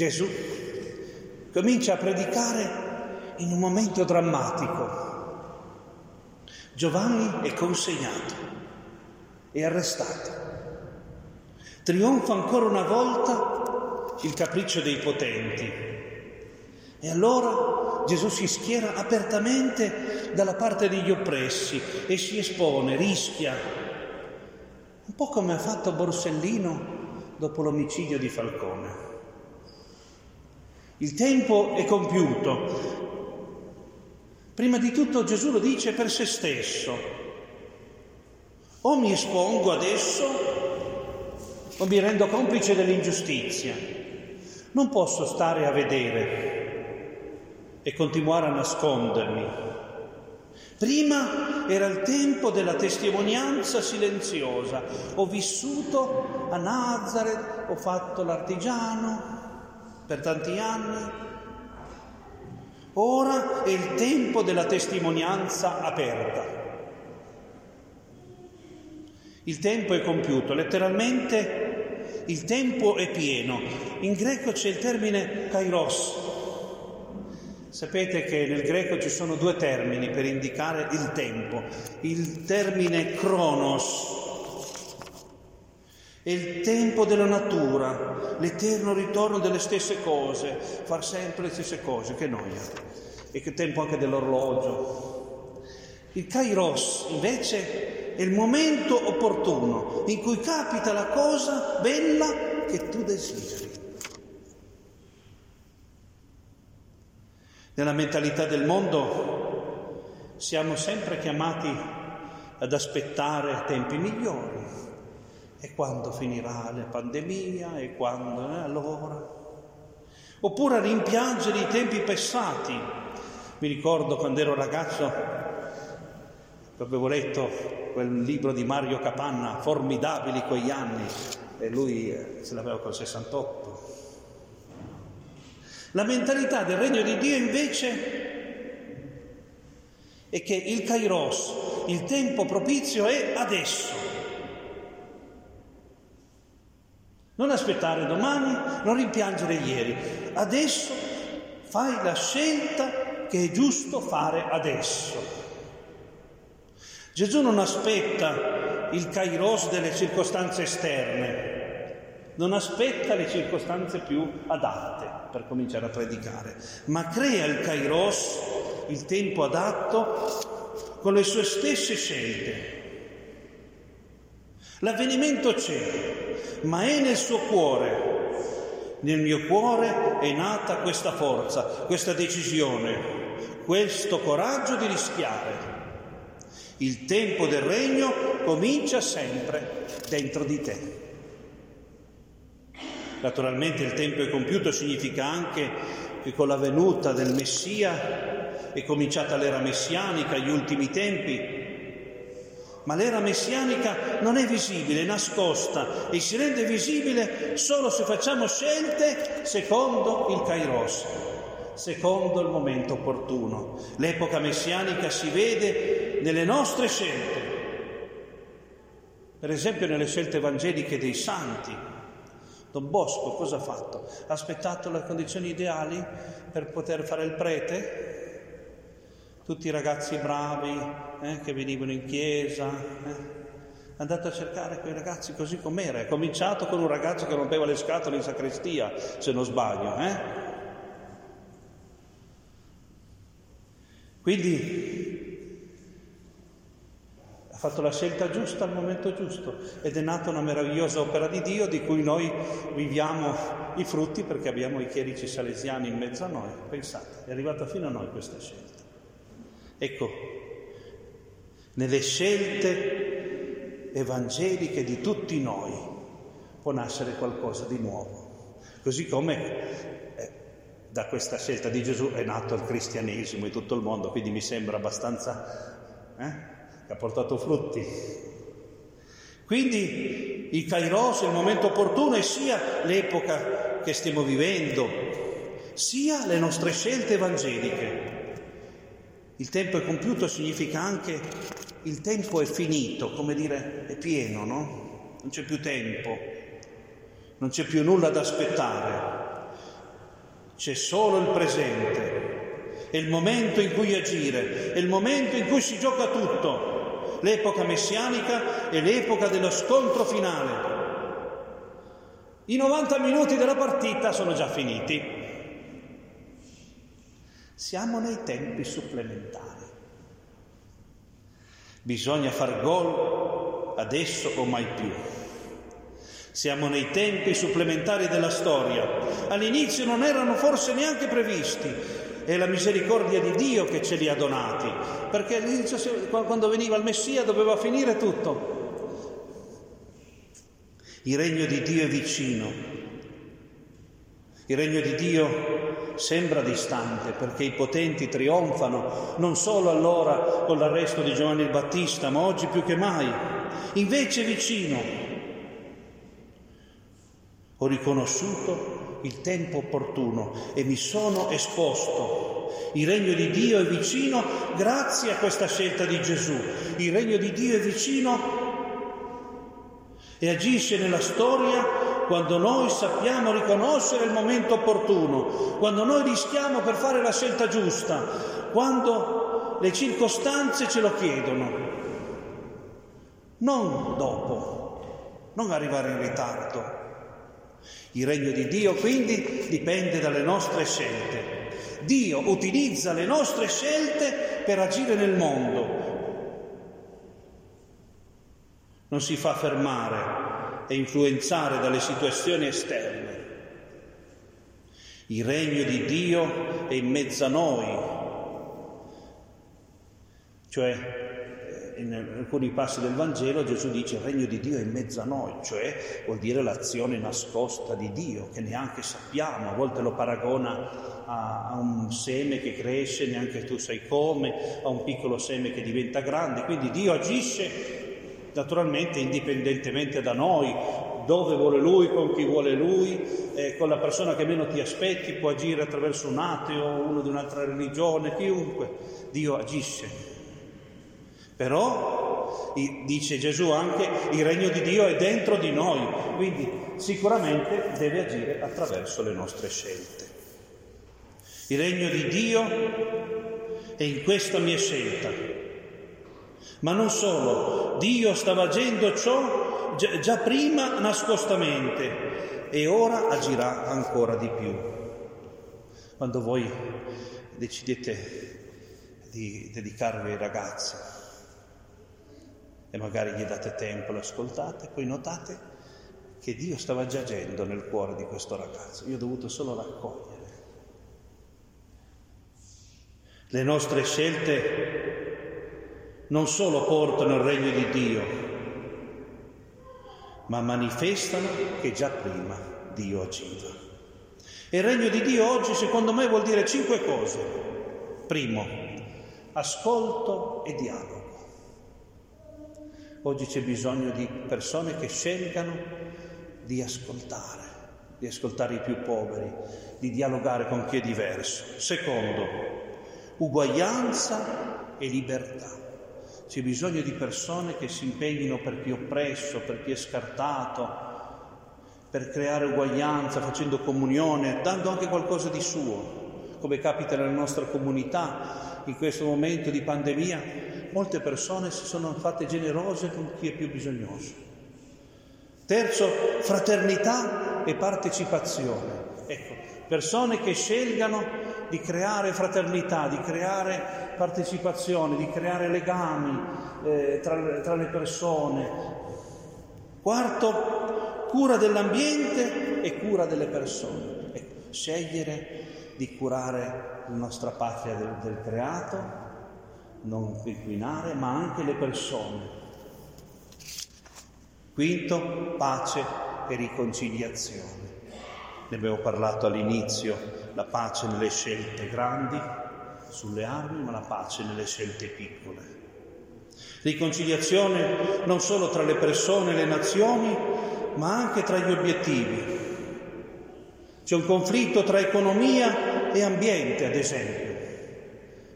Gesù comincia a predicare in un momento drammatico. Giovanni è consegnato, è arrestato. Trionfa ancora una volta il capriccio dei potenti. E allora Gesù si schiera apertamente dalla parte degli oppressi e si espone, rischia, un po' come ha fatto Borsellino dopo l'omicidio di Falcone. Il tempo è compiuto. Prima di tutto Gesù lo dice per se stesso. O mi espongo adesso o mi rendo complice dell'ingiustizia. Non posso stare a vedere e continuare a nascondermi. Prima era il tempo della testimonianza silenziosa. Ho vissuto a Nazareth, ho fatto l'artigiano, per tanti anni. Ora è il tempo della testimonianza aperta. Il tempo è compiuto, letteralmente il tempo è pieno. In greco c'è il termine kairos. Sapete che nel greco ci sono due termini per indicare il tempo. Il termine chronos, è il tempo della natura, l'eterno ritorno delle stesse cose, far sempre le stesse cose, che noia. E che tempo anche dell'orologio. Il Kairos invece è il momento opportuno in cui capita la cosa bella che tu desideri. Nella mentalità del mondo siamo sempre chiamati ad aspettare tempi migliori, e quando finirà la pandemia? E quando? Eh, allora? Oppure a rimpiangere i tempi passati. Mi ricordo quando ero ragazzo, avevo letto quel libro di Mario Capanna, Formidabili quegli anni, e lui eh, ce l'aveva col 68. La mentalità del regno di Dio invece è che il kairos, il tempo propizio è adesso. Non aspettare domani, non rimpiangere ieri. Adesso fai la scelta che è giusto fare adesso. Gesù non aspetta il kairos delle circostanze esterne, non aspetta le circostanze più adatte per cominciare a predicare, ma crea il kairos, il tempo adatto, con le sue stesse scelte. L'avvenimento c'è, ma è nel suo cuore. Nel mio cuore è nata questa forza, questa decisione, questo coraggio di rischiare. Il tempo del regno comincia sempre dentro di te. Naturalmente il tempo è compiuto significa anche che con la venuta del Messia è cominciata l'era messianica, gli ultimi tempi, ma l'era messianica non è visibile, è nascosta e si rende visibile solo se facciamo scelte secondo il Kairos, secondo il momento opportuno. L'epoca messianica si vede nelle nostre scelte, per esempio nelle scelte evangeliche dei santi. Don Bosco cosa ha fatto? Ha aspettato le condizioni ideali per poter fare il prete? Tutti i ragazzi bravi eh, che venivano in chiesa. Eh. È andato a cercare quei ragazzi così com'era. È cominciato con un ragazzo che rompeva le scatole in sacrestia, se non sbaglio. Eh. Quindi ha fatto la scelta giusta al momento giusto ed è nata una meravigliosa opera di Dio di cui noi viviamo i frutti perché abbiamo i chierici salesiani in mezzo a noi. Pensate, è arrivata fino a noi questa scelta. Ecco, nelle scelte evangeliche di tutti noi può nascere qualcosa di nuovo, così come eh, da questa scelta di Gesù è nato il cristianesimo in tutto il mondo, quindi mi sembra abbastanza eh, che ha portato frutti. Quindi il Kairos, il momento opportuno, è sia l'epoca che stiamo vivendo, sia le nostre scelte evangeliche. Il tempo è compiuto significa anche il tempo è finito, come dire, è pieno, no? Non c'è più tempo, non c'è più nulla da aspettare. c'è solo il presente, è il momento in cui agire, è il momento in cui si gioca tutto. L'epoca messianica è l'epoca dello scontro finale. I 90 minuti della partita sono già finiti. Siamo nei tempi supplementari. Bisogna far gol adesso o mai più. Siamo nei tempi supplementari della storia. All'inizio non erano forse neanche previsti. È la misericordia di Dio che ce li ha donati, perché all'inizio quando veniva il Messia doveva finire tutto. Il regno di Dio è vicino. Il regno di Dio sembra distante perché i potenti trionfano non solo allora con l'arresto di Giovanni il Battista, ma oggi più che mai. Invece vicino ho riconosciuto il tempo opportuno e mi sono esposto. Il regno di Dio è vicino grazie a questa scelta di Gesù. Il regno di Dio è vicino e agisce nella storia quando noi sappiamo riconoscere il momento opportuno, quando noi rischiamo per fare la scelta giusta, quando le circostanze ce lo chiedono. Non dopo, non arrivare in ritardo, il regno di Dio quindi dipende dalle nostre scelte. Dio utilizza le nostre scelte per agire nel mondo. Non si fa fermare e influenzare dalle situazioni esterne. Il regno di Dio è in mezzo a noi, cioè in alcuni passi del Vangelo Gesù dice il regno di Dio è in mezzo a noi, cioè vuol dire l'azione nascosta di Dio che neanche sappiamo, a volte lo paragona a, a un seme che cresce, neanche tu sai come, a un piccolo seme che diventa grande, quindi Dio agisce naturalmente indipendentemente da noi, dove vuole Lui, con chi vuole Lui, eh, con la persona che meno ti aspetti, può agire attraverso un ateo, uno di un'altra religione, chiunque, Dio agisce. Però, dice Gesù anche, il regno di Dio è dentro di noi, quindi sicuramente deve agire attraverso le nostre scelte. Il regno di Dio è in questa mia scelta. Ma non solo, Dio stava agendo ciò già prima nascostamente e ora agirà ancora di più. Quando voi decidete di dedicarvi ai ragazzi, e magari gli date tempo, lo ascoltate, poi notate che Dio stava già agendo nel cuore di questo ragazzo, io ho dovuto solo raccogliere. Le nostre scelte non solo portano il regno di Dio, ma manifestano che già prima Dio agiva. E il regno di Dio oggi secondo me vuol dire cinque cose. Primo, ascolto e dialogo. Oggi c'è bisogno di persone che scelgano di ascoltare, di ascoltare i più poveri, di dialogare con chi è diverso. Secondo, uguaglianza e libertà. C'è bisogno di persone che si impegnino per chi è oppresso, per chi è scartato, per creare uguaglianza, facendo comunione, dando anche qualcosa di suo, come capita nella nostra comunità in questo momento di pandemia molte persone si sono fatte generose con chi è più bisognoso. Terzo, fraternità e partecipazione. Ecco, persone che scelgano di creare fraternità, di creare partecipazione, di creare legami eh, tra, tra le persone. Quarto, cura dell'ambiente e cura delle persone. Ecco, scegliere di curare la nostra patria del, del creato, non inquinare, ma anche le persone. Quinto, pace e riconciliazione. Ne abbiamo parlato all'inizio, la pace nelle scelte grandi sulle armi, ma la pace nelle scelte piccole. Riconciliazione non solo tra le persone e le nazioni, ma anche tra gli obiettivi. C'è un conflitto tra economia e ambiente, ad esempio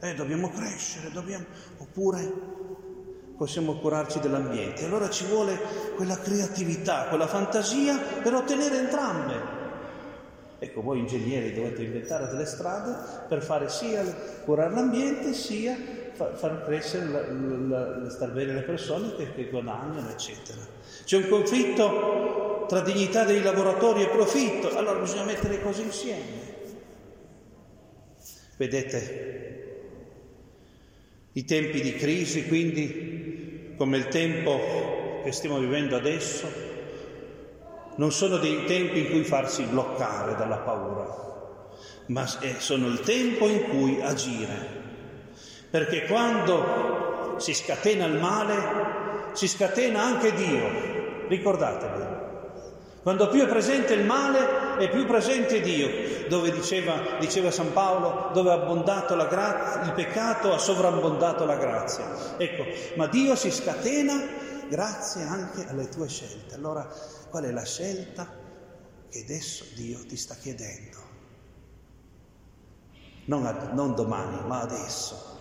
eh, dobbiamo crescere, dobbiamo... oppure possiamo curarci dell'ambiente. Allora ci vuole quella creatività, quella fantasia per ottenere entrambe. Ecco, voi ingegneri dovete inventare delle strade per fare sia curare l'ambiente sia far crescere, la, la, star bene le persone che, che guadagnano, eccetera. C'è un conflitto tra dignità dei lavoratori e profitto, allora bisogna mettere le cose insieme. Vedete, i tempi di crisi, quindi, come il tempo che stiamo vivendo adesso, non sono dei tempi in cui farsi bloccare dalla paura, ma sono il tempo in cui agire. Perché quando si scatena il male, si scatena anche Dio. Ricordatevi. Quando più è presente il male, è più presente Dio. Dove diceva, diceva San Paolo, dove ha abbondato grazia, il peccato ha sovrabbondato la grazia. Ecco, ma Dio si scatena grazie anche alle tue scelte. Allora, qual è la scelta che adesso Dio ti sta chiedendo? Non, non domani, ma adesso.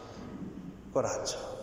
Coraggio.